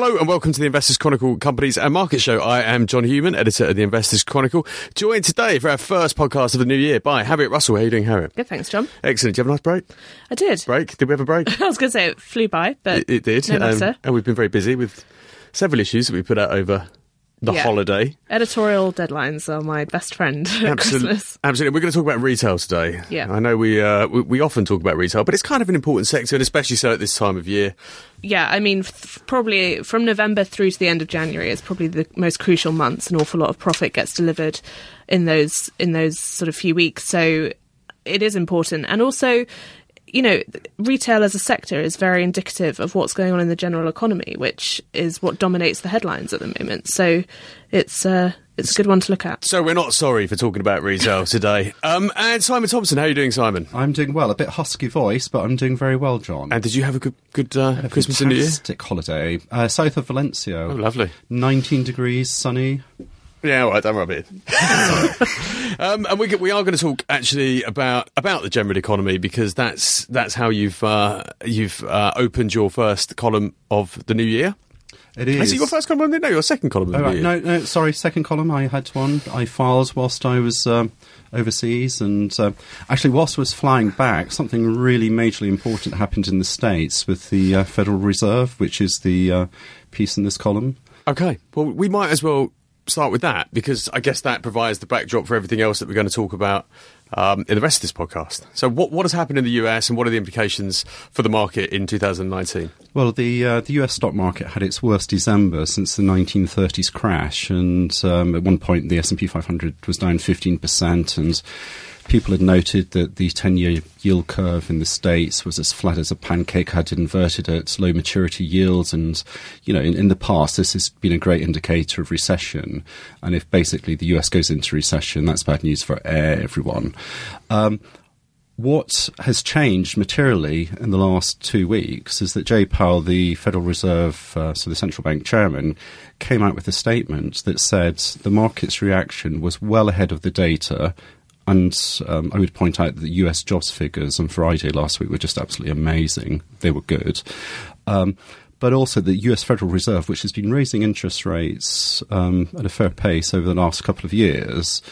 hello and welcome to the Investors Chronicle Companies and uh, Market Show. I am John Hughman, editor of the Investors Chronicle, joined today for our first podcast of the new year by Harriet Russell. How are you doing, Harriet? Good, thanks, John. Excellent. Did you have a nice break? I did. Break? Did we have a break? I was going to say it flew by, but it, it did. No um, matter. and we've been very busy with several issues that we put out over the Yeah. holiday. editorial deadlines are my best friend Christmas. Absolutely. We're going to talk about retail today. Yeah. I know we, uh, we we often talk about retail, but it's kind of an important sector, and especially so at this time of year. Yeah, I mean, f- probably from November through to the end of January is probably the most crucial months. An awful lot of profit gets delivered in those in those sort of few weeks, so it is important. And also, you know, retail as a sector is very indicative of what's going on in the general economy, which is what dominates the headlines at the moment. So it's uh, it's a good one to look at. So we're not sorry for talking about retail today. Um, and Simon Thompson, how are you doing, Simon? I'm doing well. A bit husky voice, but I'm doing very well, John. And did you have a good good uh, Christmas and New Year? Fantastic holiday. Uh, south of Valencia. Oh, lovely. 19 degrees, sunny. Yeah, all right, don't rub it. um, and we, we are going to talk actually about about the general economy because that's that's how you've uh, you've uh, opened your first column of the new year. It is. Is it your first column? No, your second column of Oh, the right. year. No, no, sorry, second column. I had one. I filed whilst I was um, overseas. And uh, actually, whilst I was flying back, something really majorly important happened in the States with the uh, Federal Reserve, which is the uh, piece in this column. Okay, well, we might as well start with that because I guess that provides the backdrop for everything else that we're going to talk about um, in the rest of this podcast. So, what what has happened in the US and what are the implications for the market in 2019? Well, the uh, the U.S. stock market had its worst December since the 1930s crash, and um, at one point the S&P 500 was down 15 percent, and people had noted that the 10-year yield curve in the states was as flat as a pancake, had inverted at low maturity yields, and you know in, in the past this has been a great indicator of recession, and if basically the U.S. goes into recession, that's bad news for everyone. Um, what has changed materially in the last two weeks is that Jay Powell, the Federal Reserve, uh, so the central bank chairman, came out with a statement that said the market's reaction was well ahead of the data. And um, I would point out that the US jobs figures on Friday last week were just absolutely amazing. They were good. Um, but also the US Federal Reserve, which has been raising interest rates um, at a fair pace over the last couple of years,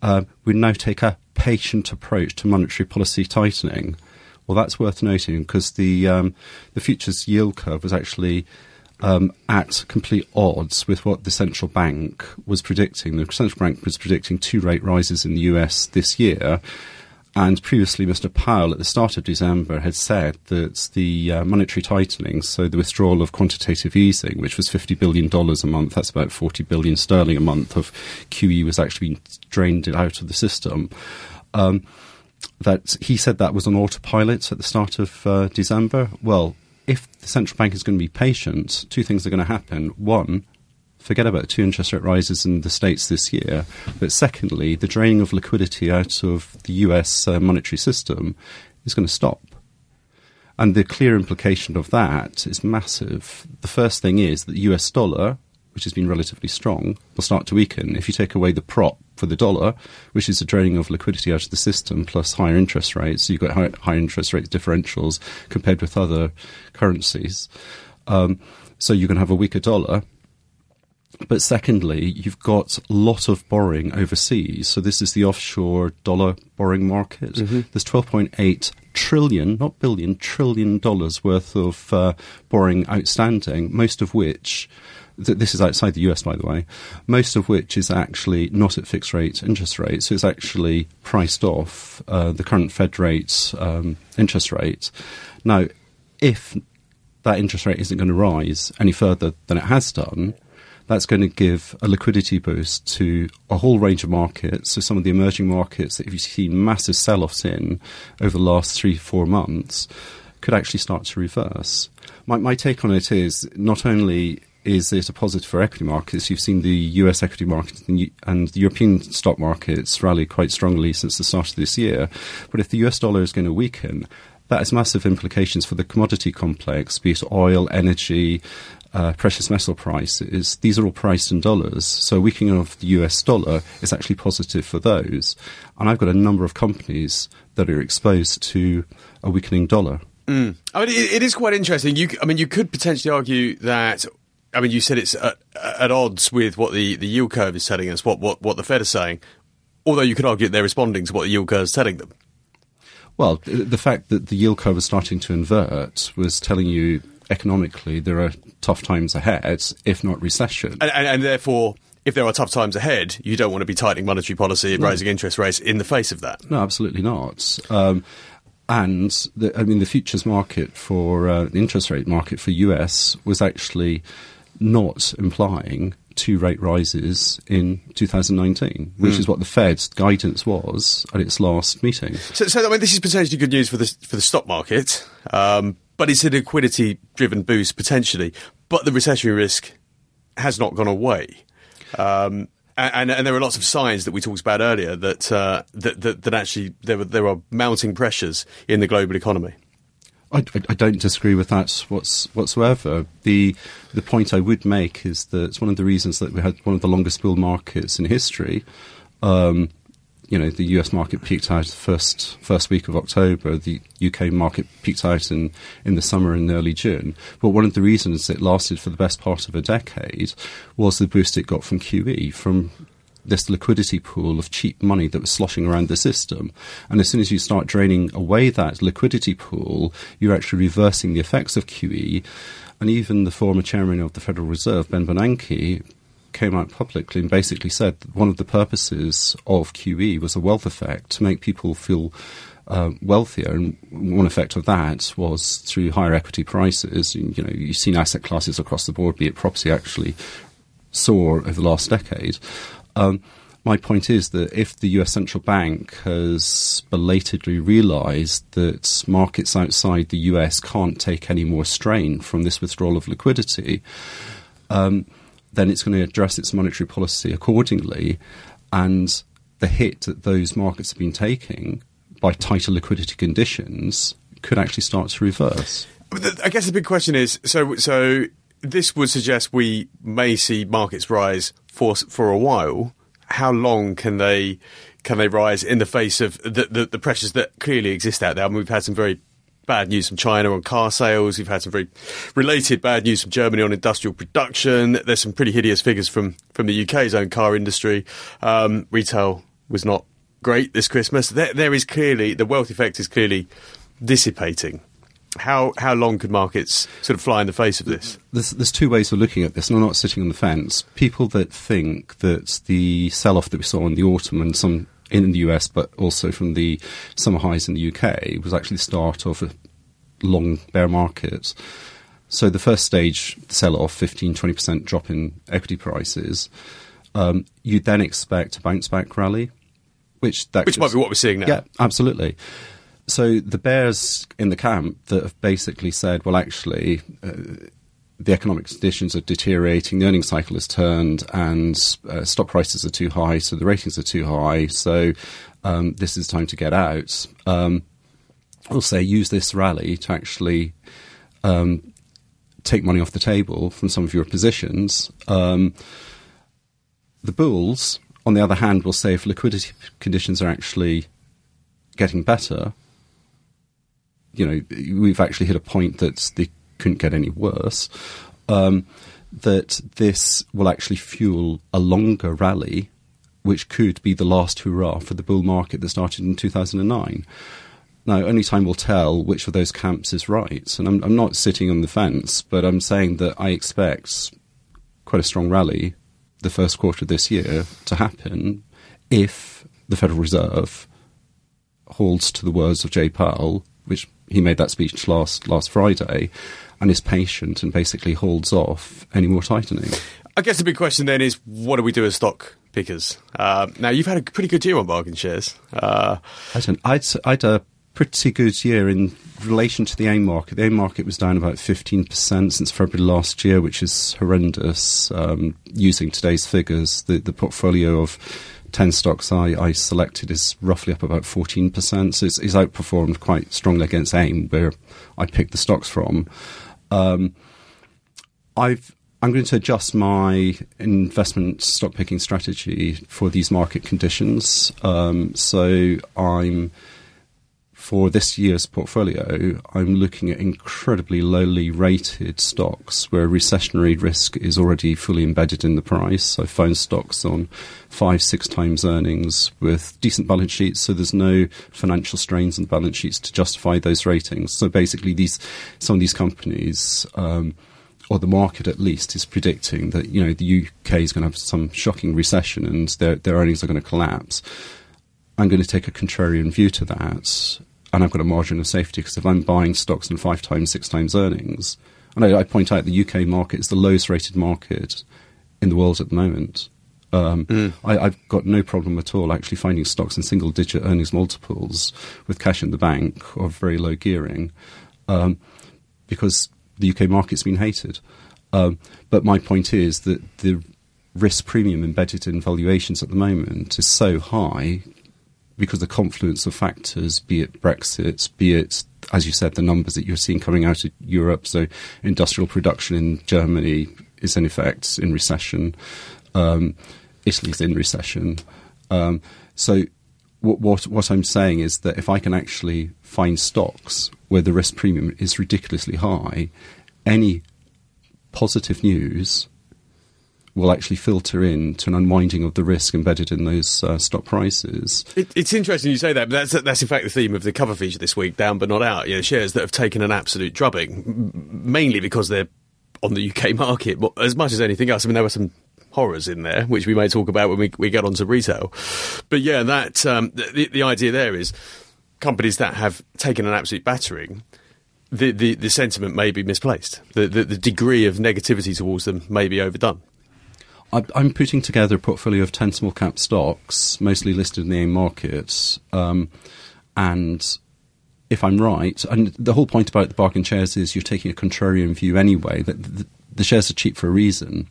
uh, would now take a patient approach to monetary policy tightening. Well, that's worth noting because the um, the futures yield curve was actually um, at complete odds with what the central bank was predicting. The central bank was predicting two rate rises in the US this year. And previously, Mr. Powell, at the start of December, had said that the uh, monetary tightening, so the withdrawal of quantitative easing, which was $50 billion a month, that's about 40 billion sterling a month of QE, was actually being drained out of the system. Um, that he said that was on autopilot at the start of uh, December. Well, if the central bank is going to be patient, two things are going to happen. One, forget about two interest rate rises in the States this year. But secondly, the draining of liquidity out of the US uh, monetary system is going to stop. And the clear implication of that is massive. The first thing is that the US dollar, which has been relatively strong, will start to weaken. If you take away the prop for the dollar, which is the draining of liquidity out of the system, plus higher interest rates, so you've got high, higher interest rate differentials compared with other currencies. Um, so you can have a weaker dollar. But secondly, you've got a lot of borrowing overseas. So this is the offshore dollar borrowing market. There's 12.8 trillion, not billion, trillion dollars worth of uh, borrowing outstanding, most of which th- this is outside the US, by the way, most of which is actually not at fixed rate interest rates. So it's actually priced off uh, the current Fed rates um, interest rate. Now, if that interest rate isn't going to rise any further than it has done, that's going to give a liquidity boost to a whole range of markets. So some of the emerging markets that you've seen massive sell-offs in over the last three, four months could actually start to reverse. My, my take on it is not only is it a positive for equity markets, you've seen the US equity market and the European stock markets rally quite strongly since the start of this year. But if the US dollar is going to weaken, that has massive implications for the commodity complex, be it oil, energy, uh, precious metal prices. These are all priced in dollars. So weakening of the US dollar is actually positive for those. And I've got a number of companies that are exposed to a weakening dollar. I mean, it, it is quite interesting. You, I mean, you could potentially argue that I mean, you said it's at, at, odds with what the, the yield curve is telling us, what, what, what the Fed is saying, although you could argue that they're responding to what the yield curve is telling them. Well, the fact that the yield curve was starting to invert was telling you economically there are tough times ahead, if not recession. And, and, and therefore, if there are tough times ahead, you don't want to be tightening monetary policy and no. raising interest rates in the face of that. No, absolutely not. Um, and the, I mean, the futures market for uh, the interest rate market for US was actually not implying two rate rises in 2019, which mm. is what the Fed's guidance was at its last meeting. So, so I mean, this is potentially good news for the for the stock market, um, but it's a liquidity-driven boost potentially. But the recessionary risk has not gone away. Um, and, and, there are lots of signs that we talked about earlier that uh, that, that, that actually there there are mounting pressures in the global economy. I, I, don't disagree with that whatsoever. The the point I would make is that it's one of the reasons that we had one of the longest bull markets in history. Um, you know, the US market peaked out the first first week of October. The UK market peaked out in, in the summer and early June. But one of the reasons it lasted for the best part of a decade was the boost it got from QE, from this liquidity pool of cheap money that was sloshing around the system. And as soon as you start draining away that liquidity pool, you're actually reversing the effects of QE. And even the former chairman of the Federal Reserve, Ben Bernanke, came out publicly and basically said that one of the purposes of QE was a wealth effect to make people feel uh, wealthier, and one effect of that was through higher equity prices. You know, you've seen asset classes across the board, be it property, actually soar over the last decade. Um, my point is that if the US central bank has belatedly realized that markets outside the US can't take any more strain from this withdrawal of liquidity, um, then it's going to address its monetary policy accordingly. And the hit that those markets have been taking by tighter liquidity conditions could actually start to reverse. I guess the big question is so so this would suggest we may see markets rise for for a while. How long can they can they rise in the face of the, the, the pressures that clearly exist out there? I mean, we've had some very bad news from China on car sales. We've had some very related bad news from Germany on industrial production. There's some pretty hideous figures from, from the UK's own car industry. Um, retail was not great this Christmas. There, there is clearly, the wealth effect is clearly dissipating how how long could markets sort of fly in the face of this? There's, there's two ways of looking at this, and I'm not sitting on the fence. People that think that the sell-off that we saw in the autumn and some in the US, but also from the summer highs in the UK, was actually the start of a long bear market. So the first stage sell-off, 15, 20% drop in equity prices, um, you then expect a bounce back rally, which that which might be what we're seeing now. Yeah, absolutely so the bears in the camp that have basically said, well, actually, uh, the economic conditions are deteriorating, the earnings cycle has turned, and uh, stock prices are too high, so the ratings are too high, so um, this is time to get out. Um, I'll say use this rally to actually um, take money off the table from some of your positions. Um, the bulls, on the other hand, will say if liquidity conditions are actually getting better, you know, we've actually hit a point that they couldn't get any worse. Um, that this will actually fuel a longer rally, which could be the last hurrah for the bull market that started in 2009. Now, only time will tell which of those camps is right. And I'm, I'm not sitting on the fence, but I'm saying that I expect quite a strong rally the first quarter of this year to happen if the Federal Reserve holds to the words of Jay Powell, which he made that speech last last Friday, and is patient and basically holds off any more tightening. I guess the big question then is, what do we do as stock pickers? Uh, now you've had a pretty good year on bargain shares. Uh, I don't. I'd, I'd a pretty good year in relation to the AIM market. The AIM market was down about 15% since February last year, which is horrendous. Um, using today's figures, the, the portfolio of 10 stocks I, I selected is roughly up about 14%. So it's, it's outperformed quite strongly against AIM, where I picked the stocks from. Um, I've I'm going to adjust my investment stock picking strategy for these market conditions. Um, so I'm for this year's portfolio, I'm looking at incredibly lowly rated stocks where recessionary risk is already fully embedded in the price. I found stocks on five, six times earnings with decent balance sheets, so there's no financial strains on the balance sheets to justify those ratings. So basically, these some of these companies. Um, or the market at least is predicting that you know the UK is going to have some shocking recession and their their earnings are going to collapse. I'm going to take a contrarian view to that, and I've got a margin of safety because if I'm buying stocks in five times, six times earnings, and I, I point out the UK market is the lowest rated market in the world at the moment. Um, mm. I, have got no problem at all actually finding stocks in single digit earnings multiples with cash in the bank or very low gearing um, because the UK market's been hated. Um, but my point is that the risk premium embedded in valuations at the moment is so high because the confluence of factors, be it Brexit, be it, as you said, the numbers that you're seeing coming out of Europe, so industrial production in Germany is in effect in recession, um, Italy's in recession. Um, so what, what, what I'm saying is that if I can actually find stocks where the risk premium is ridiculously high, any positive news will actually filter in to an unwinding of the risk embedded in those uh, stock prices. It, it's interesting you say that, but that's, that's in fact the theme of the cover feature this week, down but not out. You know, shares that have taken an absolute drubbing, mainly because they're on the UK market, but as much as anything else. I mean, there were some horrors in there, which we may talk about when we, we get onto retail. But yeah, that um, the, the idea there is companies that have taken an absolute battering – the, the, the, sentiment may be misplaced. The, the, the, degree of negativity towards them may be overdone. I'm putting together a portfolio of 10 small cap stocks, mostly listed in the AIM markets. Um, and if I'm right, and the whole point about the bargain shares is you're taking a contrarian view anyway, that the, the shares are cheap for a reason.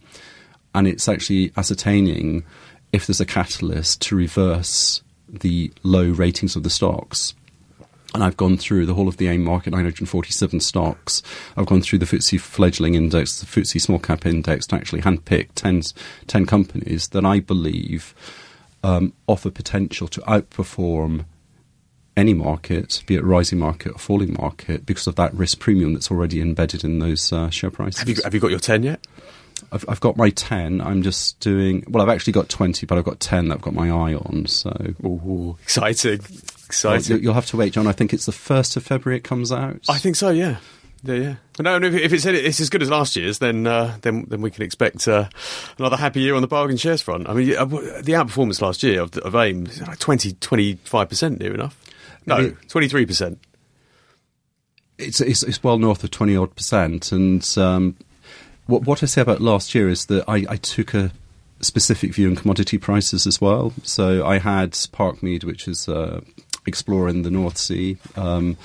And it's actually ascertaining if there's a catalyst to reverse the low ratings of the stocks and I've gone through the whole of the AIM market, 947 stocks. I've gone through the FTSE fledgling index, the FTSE small cap index, to actually handpick 10, 10 companies that I believe um, offer potential to outperform any market, be it rising market or falling market, because of that risk premium that's already embedded in those uh, share prices. Have you, have you got your 10 yet? I've, I've, got my 10. I'm just doing, well, I've actually got 20, but I've got 10 that I've got my eye on. So, Ooh, exciting. Exciting. Well, you'll have to wait, John. I think it's the 1st of February it comes out. I think so, yeah. Yeah, yeah. No, if, if it's, it's as good as last year's, then uh, then then we can expect uh, another happy year on the bargain shares front. I mean, the outperformance last year of, of AIM, like 20, 25% near enough. No, twenty three percent. It's, it's it's well north of twenty odd percent, and um, what what I say about last year is that I, I took a specific view on commodity prices as well. So I had Parkmead, which is uh, exploring the North Sea, um,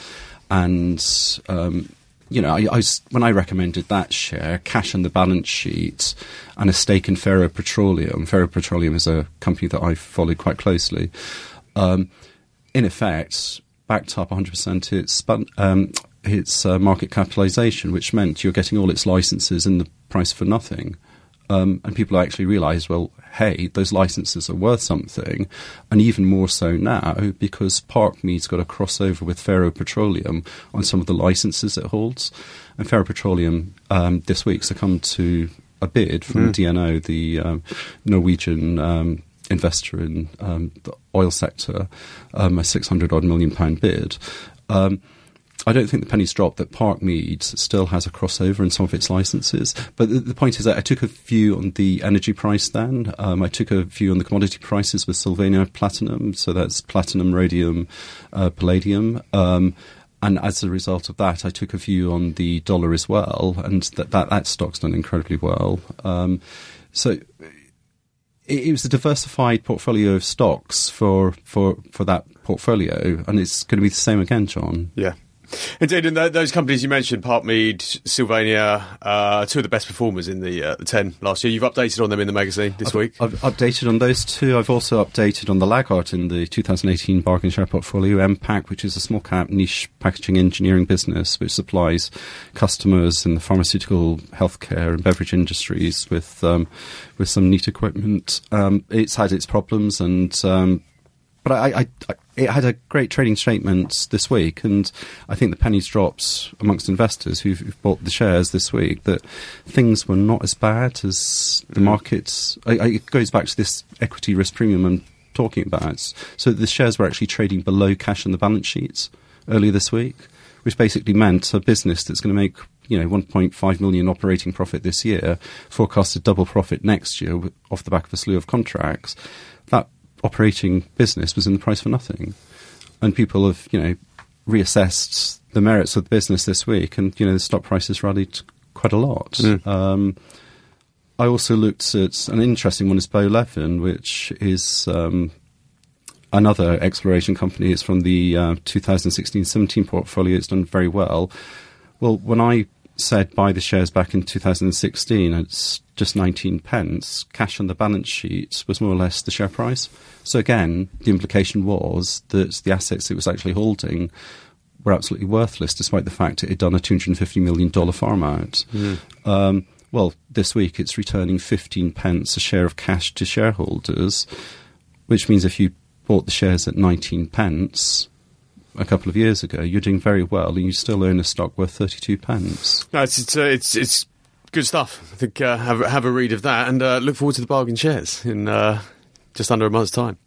and um, you know, I, I when I recommended that share, cash on the balance sheet, and a stake in Faroe Petroleum. Faroe Petroleum is a company that I followed quite closely. Um, in effect, backed up 100% its um, its uh, market capitalization, which meant you're getting all its licenses in the price for nothing. Um, and people actually realise, well, hey, those licenses are worth something, and even more so now because Parkmead's got a crossover with Faroe Petroleum on some of the licenses it holds, and Faroe Petroleum um, this week succumbed to a bid from mm. DNO, the um, Norwegian um, investor in um, the oil sector, um, a six hundred odd million pound bid. I don't think the penny's dropped that Parkmead still has a crossover in some of its licenses. But the, the point is that I took a view on the energy price then. Um, I took a view on the commodity prices with Sylvania Platinum. So that's platinum, rhodium, uh, palladium. Um, and as a result of that, I took a view on the dollar as well, and that that, that stock's done incredibly well. Um, so it, it, was a diversified portfolio of stocks for, for, for that portfolio, and it's going to be the same again, John. Yeah. Indeed, and those companies you mentioned, Parkmead, Sylvania, uh, two of the best performers in the, uh, the 10 last year. You've updated on them in the magazine this I've, week. I've updated on those two. I've also updated on the laggard in the 2018 bargain share portfolio, Mpac, which is a small cap niche packaging engineering business which supplies customers in the pharmaceutical, healthcare, and beverage industries with um, with some neat equipment. Um, it's had its problems, and um, but I, I, I it had a great trading statement this week, and I think the pennies dropped amongst investors who've, who've bought the shares this week that things were not as bad as the mm. markets. I, I, it goes back to this equity risk premium I'm talking about. So the shares were actually trading below cash on the balance sheets earlier this week, which basically meant a business that's going to make you know 1.5 million operating profit this year, forecasted double profit next year off the back of a slew of contracts. Operating business was in the price for nothing, and people have you know reassessed the merits of the business this week, and you know the stock price has rallied quite a lot. Mm. Um, I also looked at an interesting one is Bowleven, which is um, another exploration company. It's from the uh, 2016-17 portfolio. It's done very well. Well, when I said buy the shares back in 2016, it's just 19 pence. Cash on the balance sheet was more or less the share price. So again, the implication was that the assets it was actually holding were absolutely worthless, despite the fact it had done a 250 million dollar farm out. Mm. Um, well, this week it's returning 15 pence a share of cash to shareholders, which means if you bought the shares at 19 pence, a couple of years ago, you're doing very well, and you still own a stock worth 32 pence. No, it's it's uh, it's, it's good stuff. I think uh, have have a read of that and uh, look forward to the bargain shares in uh, just under a month's time.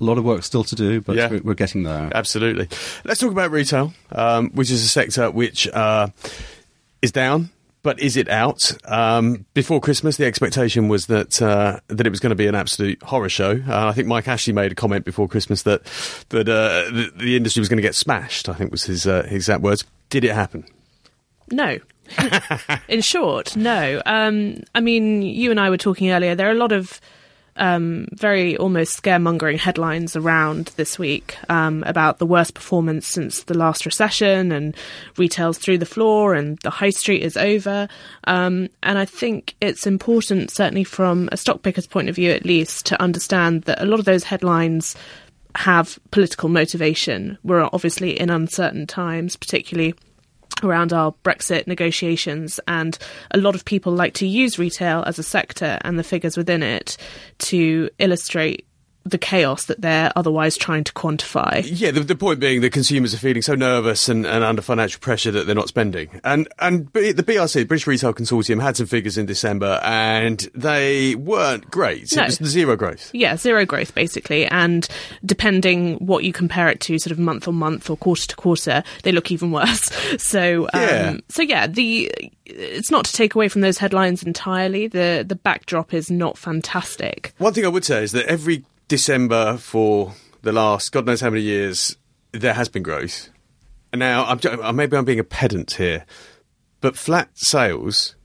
A lot of work still to do, but Yeah. we're, we're getting there. Absolutely. Let's talk about retail, um, which is a sector which uh, is down. But is it out? Um, before Christmas, the expectation was that uh, that it was going to be an absolute horror show. Uh, I think Mike Ashley made a comment before Christmas that that uh, the, the industry was going to get smashed. I think was his uh, exact words. Did it happen? No. In short, no. Um, I mean, you and I were talking earlier. There are a lot of um, very almost scaremongering headlines around this week um, about the worst performance since the last recession and retail's through the floor and the high street is over. Um, and I think it's important, certainly from a stock picker's point of view at least, to understand that a lot of those headlines have political motivation. We're obviously in uncertain times, particularly around our Brexit negotiations, and a lot of people like to use retail as a sector and the figures within it to illustrate the chaos that they're otherwise trying to quantify. Yeah, the, the point being that consumers are feeling so nervous and, and under financial pressure that they're not spending. And and the BRC, the British Retail Consortium, had some figures in December, and they weren't great. No. It was zero growth. Yeah, zero growth basically, and depending what you compare it to, sort of month on month or quarter to quarter, they look even worse. So, um, Yeah. so yeah, the it's not to take away from those headlines entirely. The the backdrop is not fantastic. One thing I would say is that every December for the last God knows how many years, there has been growth. And now, I'm, uh, maybe I'm being a pedant here, but flat sales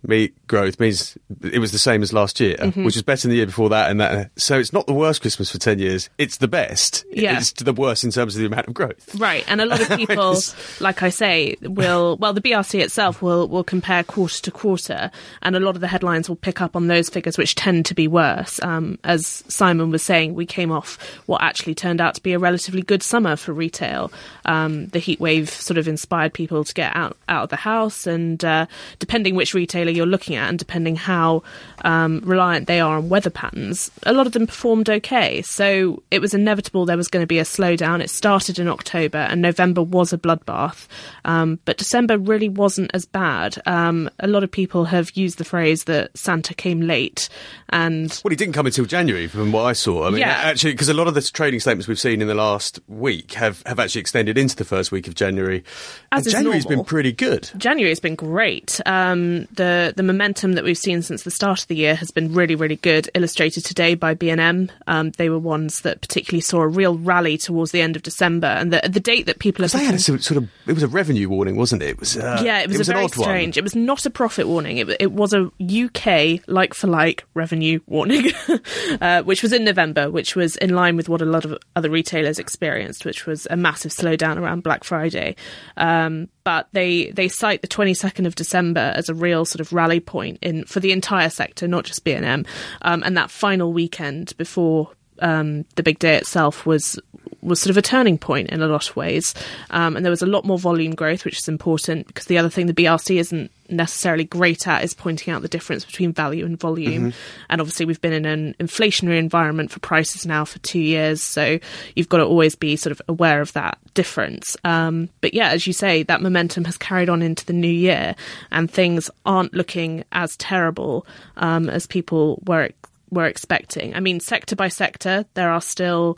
growth means it was the same as last year, Mm-hmm. which was better than the year before that. And that, so it's not the worst Christmas for ten years; it's the best. Yeah. It's the worst in terms of the amount of growth. Right, and a lot of people, like I say, will well, the BRC itself will will compare quarter to quarter, and a lot of the headlines will pick up on those figures, which tend to be worse. Um, as Simon was saying, we came off what actually turned out to be a relatively good summer for retail. Um, the heat wave sort of inspired people to get out out of the house, and uh, depending which retailer you're looking at, and depending how um, reliant they are on weather patterns, a lot of them performed okay. So it was inevitable there was going to be a slowdown. It started in October, and November was a bloodbath. Um, but December really wasn't as bad. Um, a lot of people have used the phrase that Santa came late, and Well, he didn't come until January, from what I saw. I mean, Yeah. actually, because a lot of the trading statements we've seen in the last week have, have actually extended into the first week of January. As and January's normal. been pretty good. January has been great. Um, the the momentum that we've seen since the start of the year has been really really good. Illustrated today by B and M. Um, they were ones that particularly saw a real rally towards the end of December, and the the date that people are They had a sort of, it was a revenue warning, wasn't it? It was, uh, yeah, it was, a an very odd one. It was not a profit warning. It, it was a UK like for like revenue warning, uh, which was in November, which was in line with what a lot of other retailers experienced, which was a massive slowdown around Black Friday. Um, but they they cite the 22nd of December as a real sort of rally point in for the entire sector, not just B&M. Um, and that final weekend before um, the big day itself was was sort of a turning point in a lot of ways, um, and there was a lot more volume growth, which is important because the other thing the BRC isn't necessarily great at is pointing out the difference between value and volume. Mm-hmm. And obviously, we've been in an inflationary environment for prices now for two years, so you've got to always be sort of aware of that difference. Um, but yeah, as you say, that momentum has carried on into the new year, and things aren't looking as terrible um, as people were were expecting. I mean, sector by sector, there are still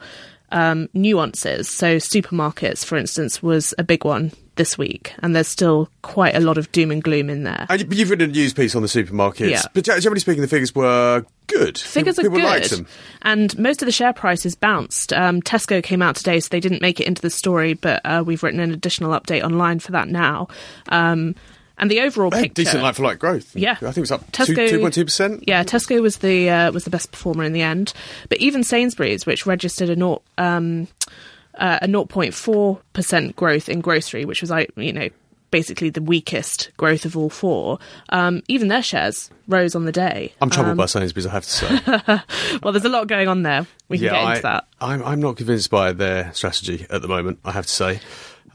um, nuances. So, supermarkets, for instance, was a big one this week, and there's still quite a lot of doom and gloom in there. And you've written a news piece on the supermarkets, yeah. but generally speaking, the figures were good. Figures people, people are good, and most of the share prices bounced. Um, Tesco came out today, so they didn't make it into the story, but uh, we've written an additional update online for that now. Um, and the overall picture, decent like for like growth. Yeah, I think it was up two point two percent. Yeah, Tesco was the uh, was the best performer in the end, but even Sainsbury's, which registered a naught. Um, uh, a 0.4% growth in grocery, which was, like, you know, basically the weakest growth of all four. Um, even their shares rose on the day. I'm troubled um, by Sainsbury's, I have to say. well, there's a lot going on there. We can yeah, get into I, that. I'm, I'm not convinced by their strategy at the moment, I have to say.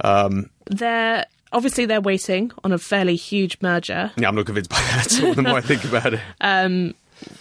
Um, they're obviously they're waiting on a fairly huge merger. Yeah, I'm not convinced by that at all. The more I think about it, um,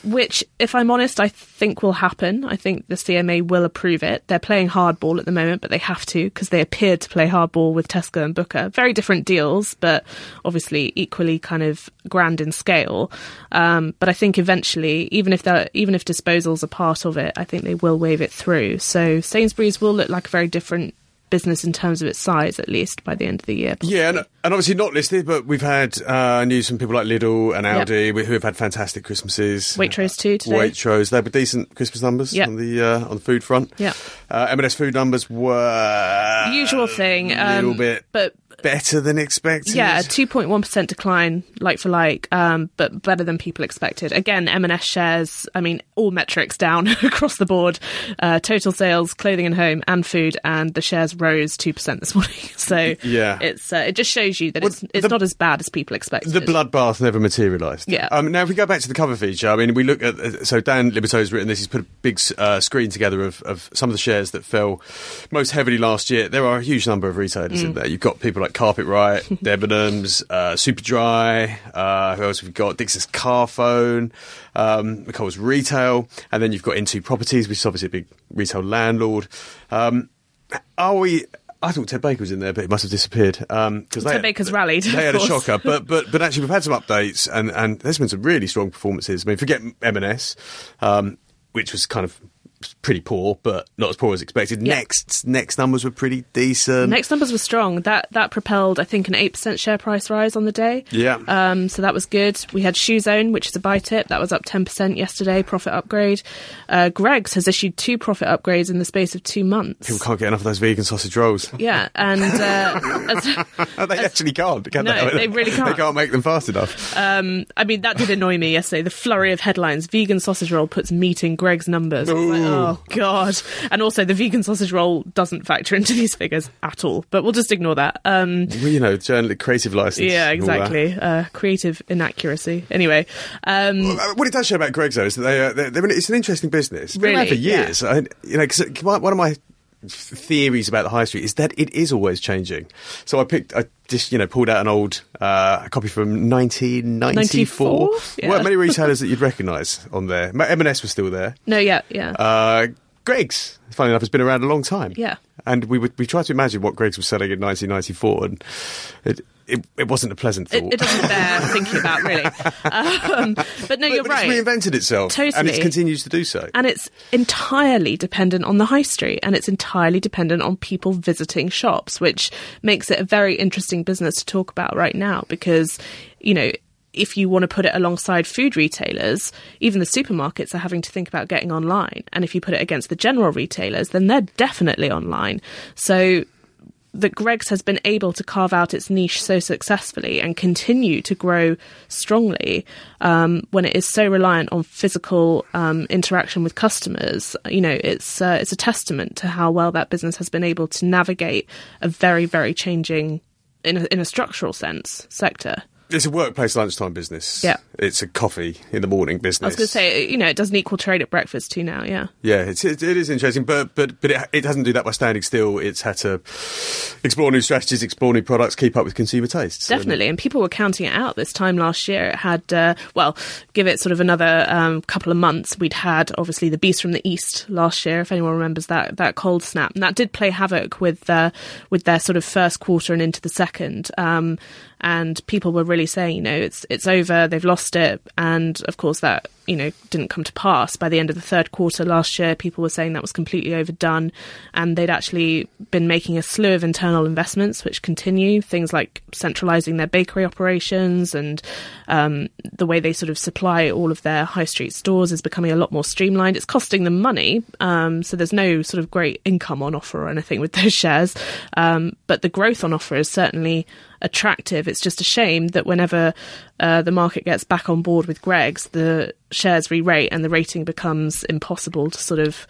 which, if I'm honest, I think will happen. I think the CMA will approve it. They're playing hardball at the moment, but they have to because they appeared to play hardball with Tesco and Booker. Very different deals, but obviously equally kind of grand in scale. Um, but I think eventually, even if even if disposals are part of it, I think they will wave it through. So Sainsbury's will look like a very different business in terms of its size, at least by the end of the year. Possibly. Yeah, and, and, obviously not listed, but we've had uh, news from people like Lidl and Aldi yep. who have had fantastic Christmases. Waitrose too today. Waitrose, they were decent Christmas numbers yep. on the uh, on the food front. Yeah, uh, M&S food numbers were usual thing, a little um, bit, but better than expected. Yeah, two point one percent decline, like for like, um, but better than people expected. Again, M&S shares. I mean, all metrics down across the board. Uh, total sales, clothing and home, and food, and the shares rose two percent this morning. so yeah, it's uh, it just shows you that well, it's it's the, not as bad as people expected. The bloodbath never materialised. Yeah. Um, now, if we go back to the cover feature, I mean, we look at uh, so Dan Liberto has written this. He's put a big uh, screen together of, of some of the shares that fell most heavily last year. There are a huge number of retailers mm. in there. You've got people like Carpetright, Debenhams, uh, Superdry. Uh, who else we've we got? Dixons Carphone, um, McColl's Retail, and then you've got Intu Properties, which is obviously a big retail landlord. Um, are we? I thought Ted Baker was in there, but he must have disappeared. Um, Ted Baker's rallied. They had a shocker, but but but actually we've had some updates, and and there's been some really strong performances. I mean, forget M&S, um, which was kind of pretty poor, but not as poor as expected. Next, next numbers were pretty decent. Next numbers were strong. That that propelled, I think, an eight percent share price rise on the day. Yeah. Um, so that was good. We had Shoe Zone, which is a buy tip, that was up ten percent yesterday. Profit upgrade. Uh, Greggs has issued two profit upgrades in the space of two months. People can't get enough of those vegan sausage rolls. Yeah, and uh, as, they as, actually can't. Can no, they? they really can't. They can't make them fast enough. Um, I mean, that did annoy me yesterday. The flurry of headlines: vegan sausage roll puts meat in Greggs numbers. Oh god! And also, the vegan sausage roll doesn't factor into these figures at all. But we'll just ignore that. Um, well, you know, journal- creative license. Yeah, exactly. Uh, creative inaccuracy. Anyway, um, well, uh, what it does show about Greggs though is that they, uh, they're, they're, it's an interesting business. It's really, for years. Yeah. I, you know, because one of my theories about the high street is that it is always changing. So I picked, I just you know pulled out an old uh, copy from 1994. Yeah. Weren't many retailers that you'd recognise on there. M&S was still there. No, yeah, yeah. Uh, Greggs, funny enough, has been around a long time. Yeah. And we would, we tried to imagine what Greggs was selling in 1994, and it, it, it wasn't a pleasant thought. It, it doesn't bear thinking about, really. Um, but no, you're but right. It's reinvented itself. Totally. And it continues to do so. And it's entirely dependent on the high street, and it's entirely dependent on people visiting shops, which makes it a very interesting business to talk about right now because, you know, if you want to put it alongside food retailers, even the supermarkets are having to think about getting online. And if you put it against the general retailers, then they're definitely online. So that Greggs has been able to carve out its niche so successfully and continue to grow strongly um, when it is so reliant on physical um, interaction with customers. You know, it's uh, it's a testament to how well that business has been able to navigate a very very changing, in a, in a structural sense, sector. It's a workplace lunchtime business. Yeah. It's a coffee in the morning business. I was going to say, you know, it doesn't equal trade at breakfast too now. Yeah. Yeah, it's, it, it is interesting, but but but it, it doesn't do that by standing still. It's had to explore new strategies, explore new products, keep up with consumer tastes. Definitely, and people were counting it out this time last year. It had, uh, well, give it sort of another um, couple of months. We'd had obviously the Beast from the East last year, if anyone remembers that that cold snap, and that did play havoc with uh, with their sort of first quarter and into the second. Um, and people were really saying, you know, it's it's over, they've lost it, and of course that you know didn't come to pass. By the end of the third quarter last year, people were saying that was completely overdone, and they'd actually been making a slew of internal investments, which continue things like centralising their bakery operations and um, the way they sort of supply all of their high street stores is becoming a lot more streamlined. It's costing them money, um, so there's no sort of great income on offer or anything with those shares, um, but the growth on offer is certainly attractive. It's just a shame that whenever uh, the market gets back on board with Greggs, the shares re-rate and the rating becomes impossible to sort of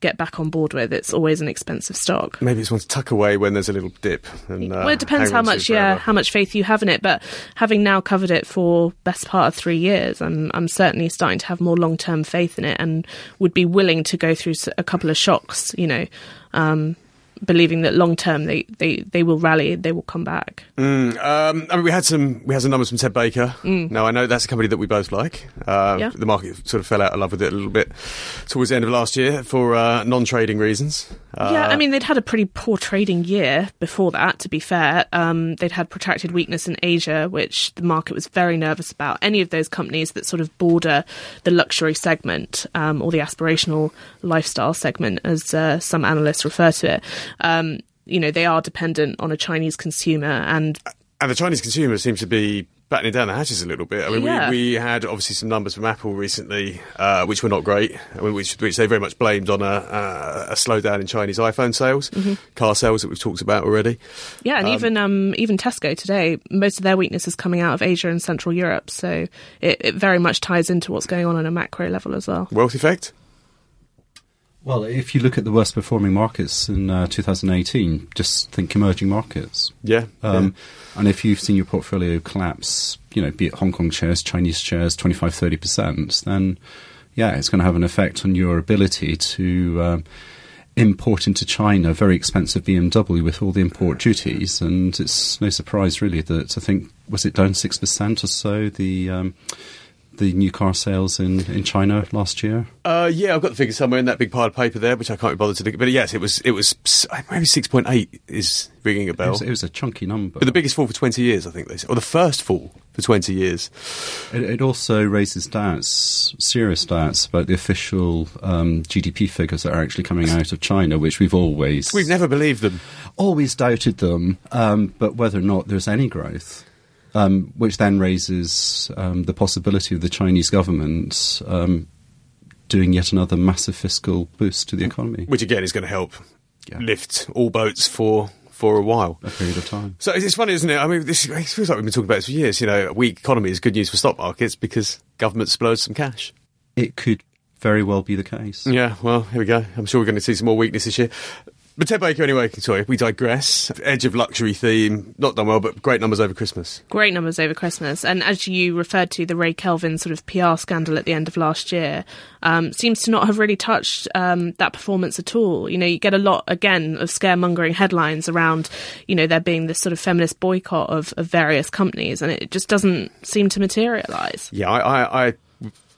get back on board with. It's always an expensive stock. Maybe it's one to tuck away when there's a little dip. And, uh, well, it depends how much, yeah, how much faith you have in it. But having now covered it for best part of three years, I'm I'm certainly starting to have more long term faith in it, and would be willing to go through a couple of shocks. You know. Um, believing that long term they, they, they will rally, they will come back. Mm, um, I mean, we had some we had some numbers from Ted Baker. Mm. Now I know that's a company that we both like. Uh, yeah. The market sort of fell out of love with it a little bit towards the end of last year for uh, non-trading reasons. Uh, yeah, I mean they'd had a pretty poor trading year before that. To be fair, um, they'd had protracted weakness in Asia, which the market was very nervous about. Any of those companies that sort of border the luxury segment um, or the aspirational lifestyle segment, as uh, some analysts refer to it um, you know, they are dependent on a Chinese consumer and. And the Chinese consumer seems to be battening down the hatches a little bit. I mean, yeah. we, we had obviously some numbers from Apple recently, uh, which were not great, which, which they very much blamed on a, a, a slowdown in Chinese iPhone sales, mm-hmm. car sales that we've talked about already. Yeah, and um, even um, even Tesco today, most of their weakness is coming out of Asia and Central Europe, so it, it very much ties into what's going on on a macro level as well. Wealth effect. Well, if you look at the worst performing markets in uh, 2018, just think emerging markets. Yeah, um, yeah. And if you've seen your portfolio collapse, you know, be it Hong Kong shares, Chinese shares, 25, 30%, then yeah, it's going to have an effect on your ability to um, import into China very expensive BMW with all the import duties. And it's no surprise, really, that I think, was it down 6% or so? The. Um, the new car sales in, in China last year? Uh, yeah, I've got the figure somewhere in that big pile of paper there, which I can't be bothered to look. At. But yes, it was it was maybe six point eight is ringing a bell. It was, it was, a chunky number, but the biggest fall for twenty years, I think they said, or the first fall for twenty years. It, it also raises doubts, serious doubts about the official um, GDP figures that are actually coming out of China, which we've always we've never believed them, always doubted them, um, but whether or not there's any growth um, which then raises um, the possibility of the Chinese government um, doing yet another massive fiscal boost to the economy. Which again is going to help yeah. lift all boats for for a while. A period of time. So it's funny, isn't it? I mean, this it feels like we've been talking about this for years. You know, a weak economy is good news for stock markets because government splurged some cash. It could very well be the case. Yeah, well, here we go. I'm sure we're going to see some more weakness this year. But Ted Baker, anyway, sorry, we digress. Edge of luxury theme, not done well, but great numbers over Christmas. Great numbers over Christmas. And as you referred to, the Ray Kelvin sort of PR scandal at the end of last year um, seems to not have really touched um, that performance at all. You know, you get a lot, again, of scaremongering headlines around, you know, there being this sort of feminist boycott of, of various companies, and it just doesn't seem to materialise. Yeah, I, I, I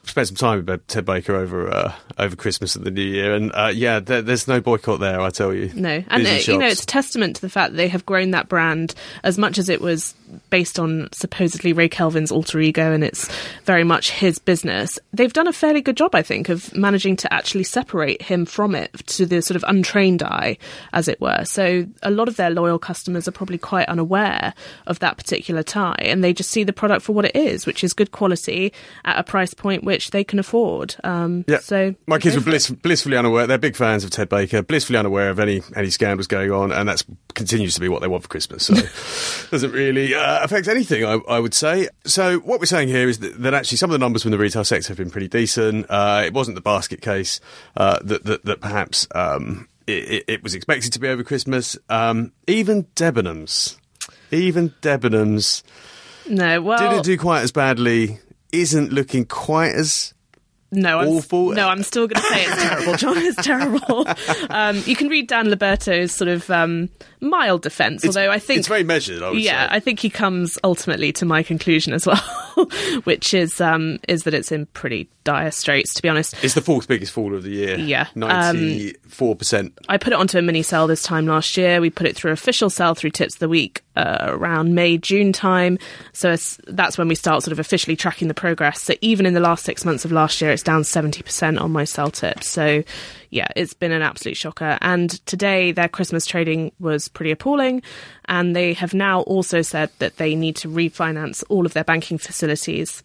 spent some time with Ted Baker over uh, over Christmas and the New Year, and uh, yeah, there, there's no boycott there. I tell you, no, and uh, you know it's a testament to the fact that they have grown that brand as much as it was based on supposedly Ray Kelvin's alter ego, and it's very much his business. They've done a fairly good job, I think, of managing to actually separate him from it to the sort of untrained eye, as it were. So a lot of their loyal customers are probably quite unaware of that particular tie, and they just see the product for what it is, which is good quality at a price point which which they can afford. Um, yeah. So my kids were bliss, blissfully unaware. They're big fans of Ted Baker, blissfully unaware of any any scandals going on, and that continues to be what they want for Christmas. So doesn't really uh, affect anything, I, I, would say. So what we're saying here is that, that, actually some of the numbers from the retail sector have been pretty decent. Uh, it wasn't the basket case uh, that, that, that perhaps. Um, it, it, was expected to be over Christmas. Um, even Debenhams, even Debenhams No, well, Didn't do quite as badly. Isn't looking quite as no, I'm. No, I'm still going to say it's terrible, John. is terrible. Um, you can read Dan Liberto's sort of um, mild defence, although I think it's very measured. I would yeah, say. I think he comes ultimately to my conclusion as well, which is um, is that it's in pretty dire straits. To be honest, It's the fourth biggest fall of the year. Yeah. Um, ninety-four percent. I put it onto a mini sell this time last year. We put it through official sell through tips of the week uh, around May June time. So it's, that's when we start sort of officially tracking the progress. So even in the last six months of last year, it's down seventy percent on my sell tips. So yeah, it's been an absolute shocker. And today their Christmas trading was pretty appalling, and they have now also said that they need to refinance all of their banking facilities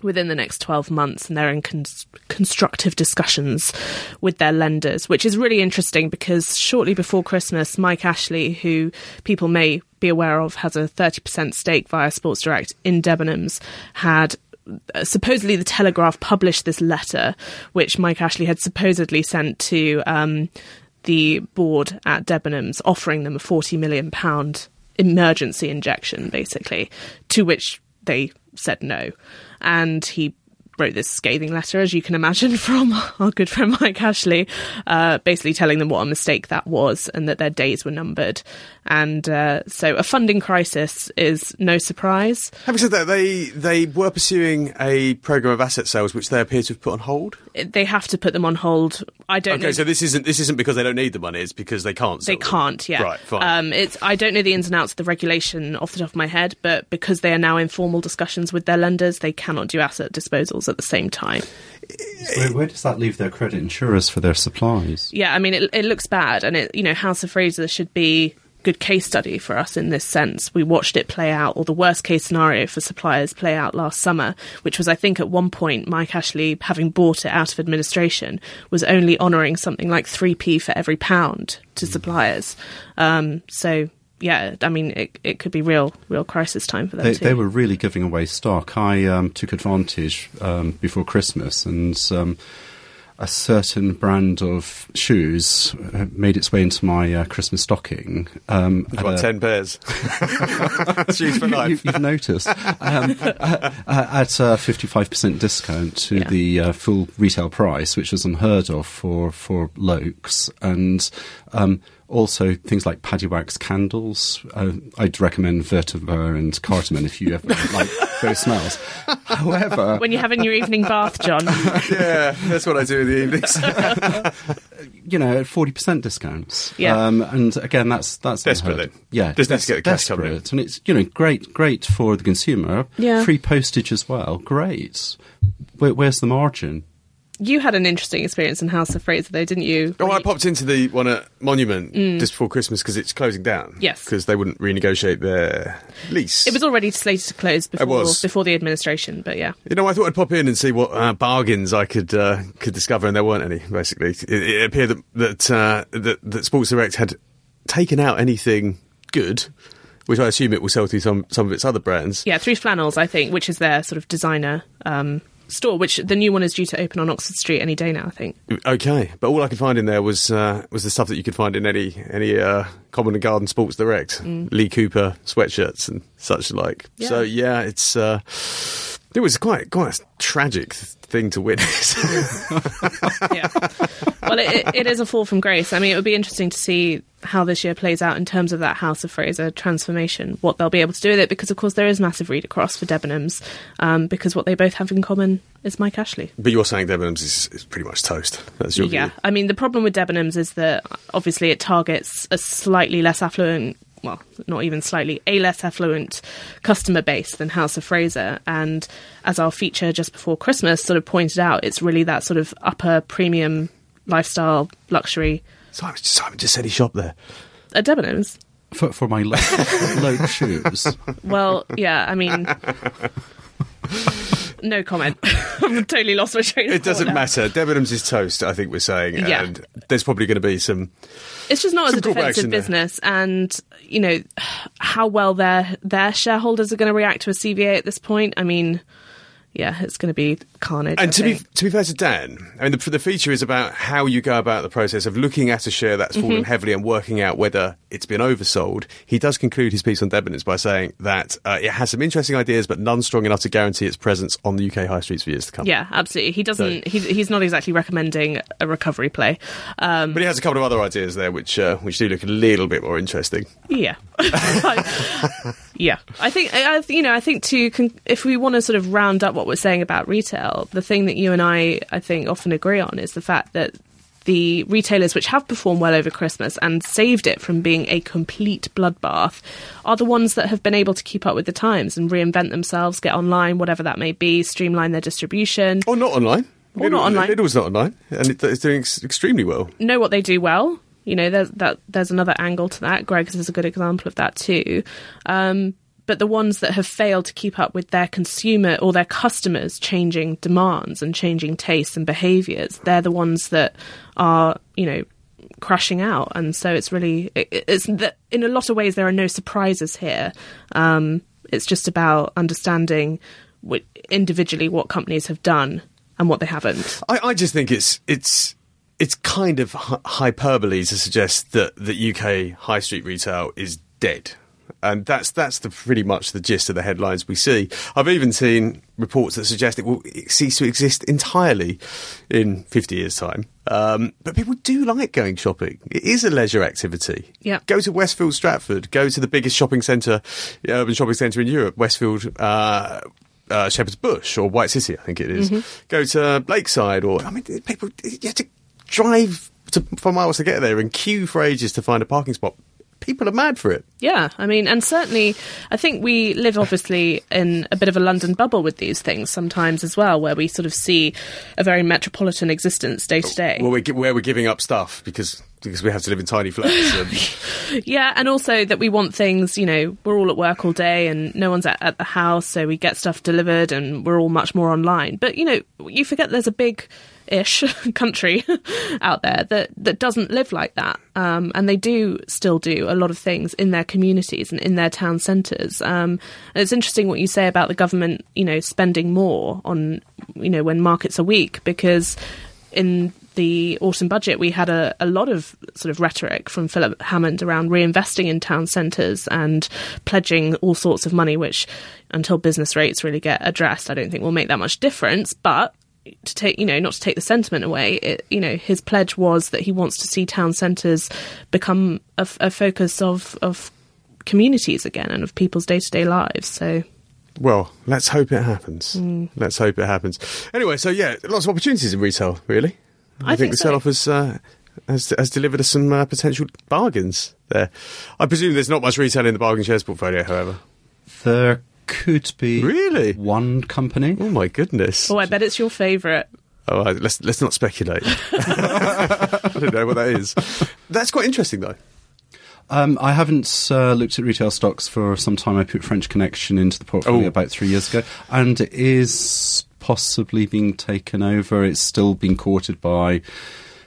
within the next 12 months and they're in cons- constructive discussions with their lenders which is really interesting because shortly before christmas mike ashley who people may be aware of has a 30% stake via sports direct in debenhams had supposedly the telegraph published this letter which mike ashley had supposedly sent to um, the board at debenhams offering them a 40 million pound emergency injection basically to which they said no. And he wrote this scathing letter, as you can imagine, from our good friend Mike Ashley, uh, basically telling them what a mistake that was and that their days were numbered. And uh, so a funding crisis is no surprise. Having said that, they they were pursuing a program of asset sales, which they appear to have put on hold. They have to put them on hold. I don't Okay, know. so this isn't this isn't because they don't need the money; it's because they can't. They them. can't, yeah. Right, fine. Um, it's I don't know the ins and outs of the regulation off the top of my head, but because they are now in formal discussions with their lenders, they cannot do asset disposals at the same time. Where, where does that leave their credit insurers for their supplies? yeah, I mean, it, it looks bad, and it, you know, House of Fraser should be good case study for us in this sense. We watched it play out, or the worst case scenario for suppliers play out last summer, which was, I think, at one point, Mike Ashley, having bought it out of administration, was only honouring something like three p for every pound to suppliers. Um, so. Yeah, I mean, it, it could be real, real crisis time for them They, too. they were really giving away stock. I um, took advantage um, before Christmas, and um, a certain brand of shoes uh, made its way into my uh, Christmas stocking. Um, at About a- ten pairs. Shoes for you, life. have noticed um, uh, uh, at a fifty-five percent discount to Yeah. the uh, full retail price, which was unheard of for for Loakes, and um, also things like Paddywax candles. Uh, I'd recommend Vertiver and Cardamom if you ever like those smells. However, when you're having your evening bath, John. yeah, that's what I do in the evenings. you know, at forty percent discounts. Yeah. Um, and again, that's that's Desperate unheard. then. Yeah, Just need to get the cash coming desperate, and it's you know great, great for the consumer. Yeah. Free postage as well. Great. Where, where's the margin? You had an interesting experience in House of Fraser, though, didn't you? Oh, When I popped into the one at Monument just before Christmas because it's closing down. Mm. Yes. because they wouldn't renegotiate their lease. It was already slated to close before before the administration, but yeah. You know, I thought I'd pop in and see what uh, bargains I could uh, could discover, and there weren't any. Basically, it, it appeared that that, uh, that that Sports Direct had taken out anything good, which I assume it will sell through some some of its other brands. Yeah, through Flannels, I think, which is their sort of designer um, store, which the new one is due to open on Oxford Street any day now, I think. Okay, but all I could find in there was uh, was the stuff that you could find in any any uh, Common and Garden Sports Direct, Lee Cooper sweatshirts and such like. Yeah. So yeah, it's uh, it was quite quite a tragic thing to witness. yeah. Well, it, it, is a fall from grace. I mean, it would be interesting to see how this year plays out in terms of that House of Fraser transformation, what they'll be able to do with it, because of course there is massive read across for Debenhams, um, because what they both have in common is Mike Ashley. but you're saying Debenhams is, is pretty much toast. That's your Yeah, view. I mean the problem with Debenhams is that obviously it targets a slightly less affluent, well, not even slightly, a less affluent customer base than House of Fraser. And as our feature just before Christmas sort of pointed out, it's really that sort of upper premium lifestyle luxury Simon, Simon just said he shopped there. at Debenhams. For, for my low, low shoes. Well, yeah, I mean. No comment. I've totally lost my train of thought. It doesn't matter. Debenhams is toast. I think we're saying, Yeah. and there's probably going to be some. it's just not as a defensive business and you know how well their their shareholders are going to react to a CVA at this point I mean yeah, it's going to be carnage. And I to be to be fair to Dan, I mean the, the feature is about how you go about the process of looking at a share that's Mm-hmm. fallen heavily and working out whether it's been oversold. He does conclude his piece on Debenhams by saying that uh, it has some interesting ideas, but none strong enough to guarantee its presence on the UK high streets for years to come. yeah, absolutely. He doesn't. He, he's not exactly recommending a recovery play. Um, But he has a couple of other ideas there, which uh, which do look a little bit more interesting. Yeah, yeah. I think I, you know. I think to con- if we want to sort of round up what we're saying about retail, the thing that you and I, I think, often agree on is the fact that the retailers which have performed well over Christmas and saved it from being a complete bloodbath are the ones that have been able to keep up with the times and reinvent themselves, get online, whatever that may be, streamline their distribution, Or not online. Or not online. Lidl's not online, and it, it's doing ex- extremely well. know what they do well. You know, there's that there's another angle to that. Greggs is a good example of that too. Um, but the ones that have failed to keep up with their consumer or their customers' changing demands and changing tastes and behaviours, they're the ones that are, you know, crashing out. And so it's really, it, it's that in a lot of ways there are no surprises here. Um, it's just about understanding individually what companies have done and what they haven't. I, I just think it's it's it's kind of hy- hyperbole to suggest that that UK high street retail is dead. And that's that's the pretty much the gist of the headlines we see. I've even seen reports that suggest it will cease to exist entirely in 50 years' time. Um, but people do like going shopping. It is a leisure activity. Yeah. Go to Westfield Stratford. Go to the biggest shopping centre, urban shopping centre in Europe, Westfield. Uh, uh, Shepherd's Bush or White City, I think it is. Go to Lakeside, or I mean, people you have to drive to, for miles to get there and queue for ages to find a parking spot. People are mad for it. Yeah, I mean, and certainly, I think we live obviously in a bit of a London bubble with these things sometimes as well, where we sort of see a very metropolitan existence day to day. Well, where we're giving up stuff because because we have to live in tiny flats. And, Yeah, and also that we want things, you know, we're all at work all day and no one's at, at the house, so we get stuff delivered and we're all much more online. But, you know, you forget there's a big ish country out there that, that doesn't live like that. Um, and they do still do a lot of things in their communities and in their town centres. Um, and it's interesting what you say about the government, you know, spending more on, you know, when markets are weak because in the autumn budget, we had a, a lot of sort of rhetoric from Philip Hammond around reinvesting in town centres and pledging all sorts of money, which until business rates really get addressed, I don't think will make that much difference. But to take, you know, not to take the sentiment away, it, you know, his pledge was that he wants to see town centres become a focus of, of communities again and of people's day to day lives. So well, let's hope it happens. Let's hope it happens. Anyway, so yeah, lots of opportunities in retail, really. I think the so. sell off has, uh, has has delivered us some uh, potential bargains there. I presume there's not much retail in the bargain shares portfolio, however. There could be Really? one company. Oh my goodness! Oh, I bet it's your favourite. Oh, I- let's let's not speculate. I don't know what that is. That's quite interesting, though. Um, I haven't uh, looked at retail stocks for some time. I put French Connection into the portfolio Oh. about three years ago, and it is possibly being taken over. It's still being courted by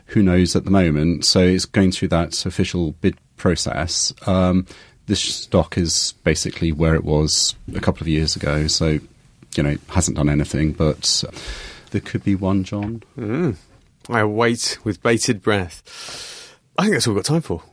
who knows at the moment. So it's going through that official bid process. Um, this stock is basically where it was a couple of years ago. So you know, it hasn't done anything, but there could be one, John. Mm. I wait with bated breath. I think that's all we've got time for.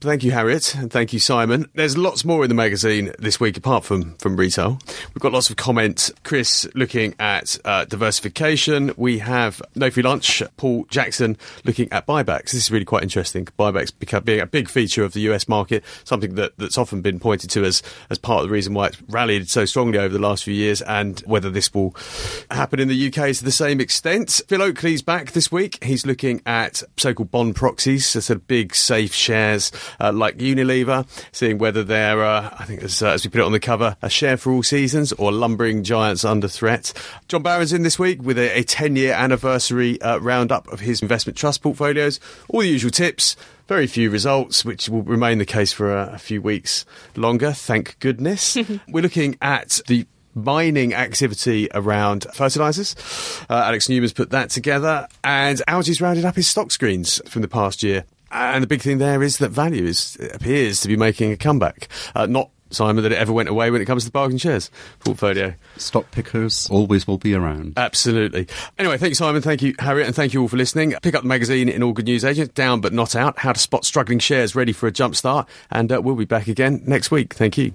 Thank you, Harriet, and thank you, Simon. There's lots more in the magazine this week apart from, from retail. We've got lots of comments. Chris looking at uh, diversification. We have No Free Lunch. Paul Jackson looking at buybacks. This is really quite interesting. Buybacks being a big feature of the US market, something that, that's often been pointed to as, as part of the reason why it's rallied so strongly over the last few years, and whether this will happen in the UK to the same extent. Phil Oakley's back this week. He's looking at so-called bond proxies, so sort of big safe shares uh, like Unilever, seeing whether they're, uh, I think as, uh, as we put it on the cover, a share for all seasons or lumbering giants under threat. John Baron's in this week with a, a 10-year anniversary uh, roundup of his investment trust portfolios. All the usual tips. Very few results, which will remain the case for a, a few weeks longer, thank goodness. We're looking at the mining activity around fertilizers. Uh, Alex Newman's put that together, and Algy's rounded up his stock screens from the past year. And the big thing there is that value is, appears to be making a comeback. Uh, not Simon, that it ever went away when it comes to the bargain shares portfolio. Stock pickers always will be around. Absolutely. Anyway, thank you, Simon. Thank you, Harriet, and thank you all for listening. Pick up the magazine in all good news agents, down but not out. How to spot struggling shares ready for a jump start. And uh, we'll be back again next week. Thank you.